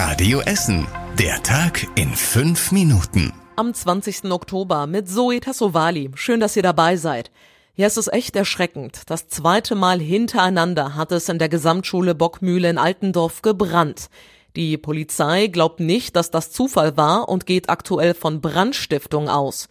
Radio Essen. Der Tag in fünf Minuten. Am 20. Oktober mit Zoe Tassovali. Schön, dass ihr dabei seid. Ja, es ist echt erschreckend. Das zweite Mal hintereinander hat es in der Gesamtschule Bockmühle in Altendorf gebrannt. Die Polizei glaubt nicht, dass das Zufall war und geht aktuell von Brandstiftung aus.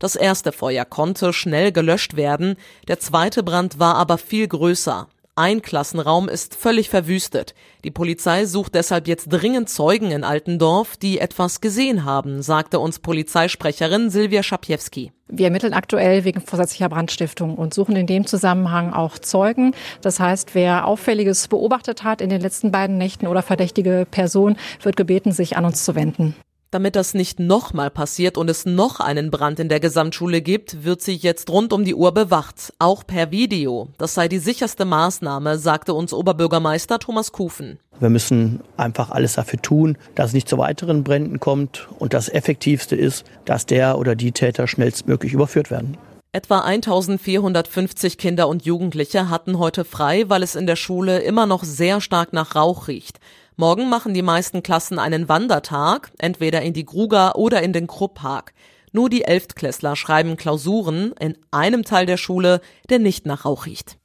Das erste Feuer konnte schnell gelöscht werden, der zweite Brand war aber viel größer. Ein Klassenraum ist völlig verwüstet. Die Polizei sucht deshalb jetzt dringend Zeugen in Altendorf, die etwas gesehen haben, sagte uns Polizeisprecherin Silvia Schapiewski. Wir ermitteln aktuell wegen vorsätzlicher Brandstiftung und suchen in dem Zusammenhang auch Zeugen. Das heißt, wer Auffälliges beobachtet hat in den letzten beiden Nächten oder verdächtige Person, wird gebeten, sich an uns zu wenden. Damit das nicht nochmal passiert und es noch einen Brand in der Gesamtschule gibt, wird sie jetzt rund um die Uhr bewacht, auch per Video. Das sei die sicherste Maßnahme, sagte uns Oberbürgermeister Thomas Kufen. Wir müssen einfach alles dafür tun, dass es nicht zu weiteren Bränden kommt und das Effektivste ist, dass der oder die Täter schnellstmöglich überführt werden. Etwa 1450 Kinder und Jugendliche hatten heute frei, weil es in der Schule immer noch sehr stark nach Rauch riecht. Morgen machen die meisten Klassen einen Wandertag, entweder in die Gruger oder in den Krupppark. Nur die Elftklässler schreiben Klausuren in einem Teil der Schule, der nicht nach Rauch riecht.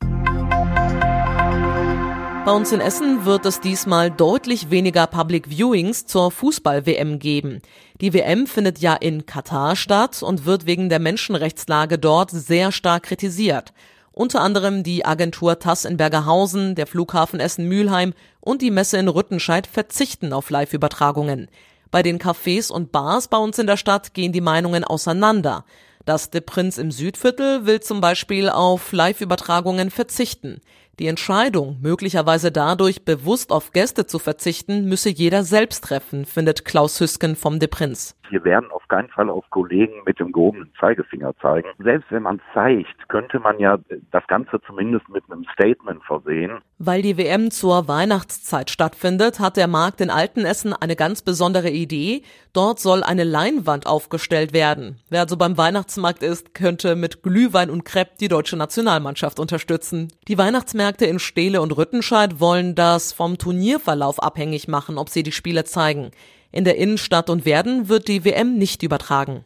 Bei uns in Essen wird es diesmal deutlich weniger Public Viewings zur Fußball-WM geben. Die WM findet ja in Katar statt und wird wegen der Menschenrechtslage dort sehr stark kritisiert. Unter anderem die Agentur TAS in Bergerhausen, der Flughafen Essen-Mülheim und die Messe in Rüttenscheid verzichten auf Live-Übertragungen. Bei den Cafés und Bars bei uns in der Stadt gehen die Meinungen auseinander. Das De Prinz im Südviertel will zum Beispiel auf Live-Übertragungen verzichten. Die Entscheidung, möglicherweise dadurch bewusst auf Gäste zu verzichten, müsse jeder selbst treffen, findet Klaus Hüsken vom De Prinz. Wir werden auf keinen Fall auf Kollegen mit dem gehobenen Zeigefinger zeigen. Selbst wenn man zeigt, könnte man ja das Ganze zumindest mit einem Statement versehen. Weil die WM zur Weihnachtszeit stattfindet, hat der Markt in Altenessen eine ganz besondere Idee. Dort soll eine Leinwand aufgestellt werden. Wer also beim Weihnachtsmarkt ist, könnte mit Glühwein und Crepe die deutsche Nationalmannschaft unterstützen. Die Weihnachtsmärkte in Steele und Rüttenscheid wollen das vom Turnierverlauf abhängig machen, ob sie die Spiele zeigen. In der Innenstadt und Werden wird die WM nicht übertragen.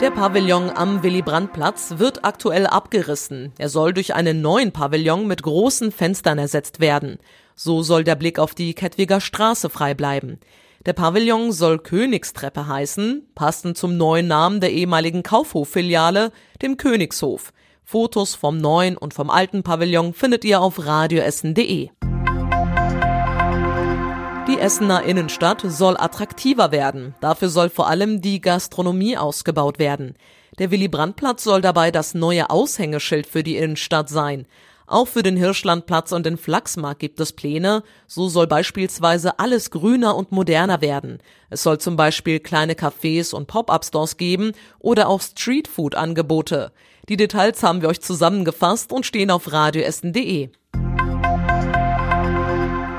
Der Pavillon am Willy-Brandt-Platz wird aktuell abgerissen. Er soll durch einen neuen Pavillon mit großen Fenstern ersetzt werden. So soll der Blick auf die Kettwiger Straße frei bleiben. Der Pavillon soll Königstreppe heißen, passend zum neuen Namen der ehemaligen Kaufhof-Filiale, dem Königshof. Fotos vom neuen und vom alten Pavillon findet ihr auf radioessen.de. Die Essener Innenstadt soll attraktiver werden. Dafür soll vor allem die Gastronomie ausgebaut werden. Der Willy-Brandt-Platz soll dabei das neue Aushängeschild für die Innenstadt sein. Auch für den Hirschlandplatz und den Flachsmarkt gibt es Pläne. So soll beispielsweise alles grüner und moderner werden. Es soll zum Beispiel kleine Cafés und Pop-up-Stores geben oder auch Streetfood-Angebote. Die Details haben wir euch zusammengefasst und stehen auf radioessen.de.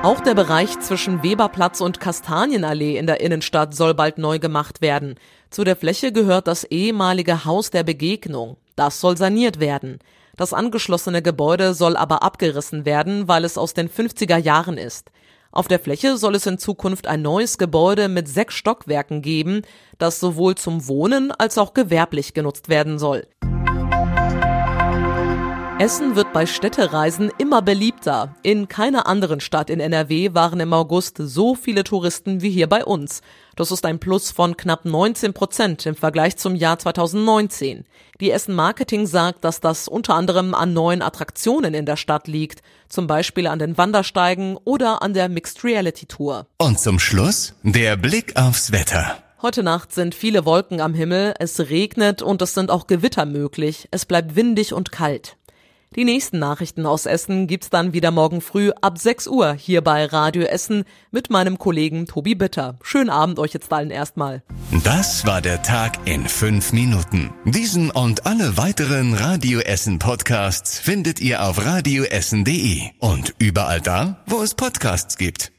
Auch der Bereich zwischen Weberplatz und Kastanienallee in der Innenstadt soll bald neu gemacht werden. Zu der Fläche gehört das ehemalige Haus der Begegnung. Das soll saniert werden. Das angeschlossene Gebäude soll aber abgerissen werden, weil es aus den 50er Jahren ist. Auf der Fläche soll es in Zukunft ein neues Gebäude mit sechs Stockwerken geben, das sowohl zum Wohnen als auch gewerblich genutzt werden soll. Essen wird bei Städtereisen immer beliebter. In keiner anderen Stadt in NRW waren im August so viele Touristen wie hier bei uns. Das ist ein Plus von knapp 19 Prozent im Vergleich zum Jahr 2019. Die Essen Marketing sagt, dass das unter anderem an neuen Attraktionen in der Stadt liegt, zum Beispiel an den Wandersteigen oder an der Mixed Reality Tour. Und zum Schluss der Blick aufs Wetter. Heute Nacht sind viele Wolken am Himmel, es regnet und es sind auch Gewitter möglich. Es bleibt windig und kalt. Die nächsten Nachrichten aus Essen gibt's dann wieder morgen früh ab 6 Uhr hier bei Radio Essen mit meinem Kollegen Tobi Bitter. Schönen Abend euch jetzt allen erstmal. Das war der Tag in fünf Minuten. Diesen und alle weiteren Radio Essen Podcasts findet ihr auf radioessen.de und überall da, wo es Podcasts gibt.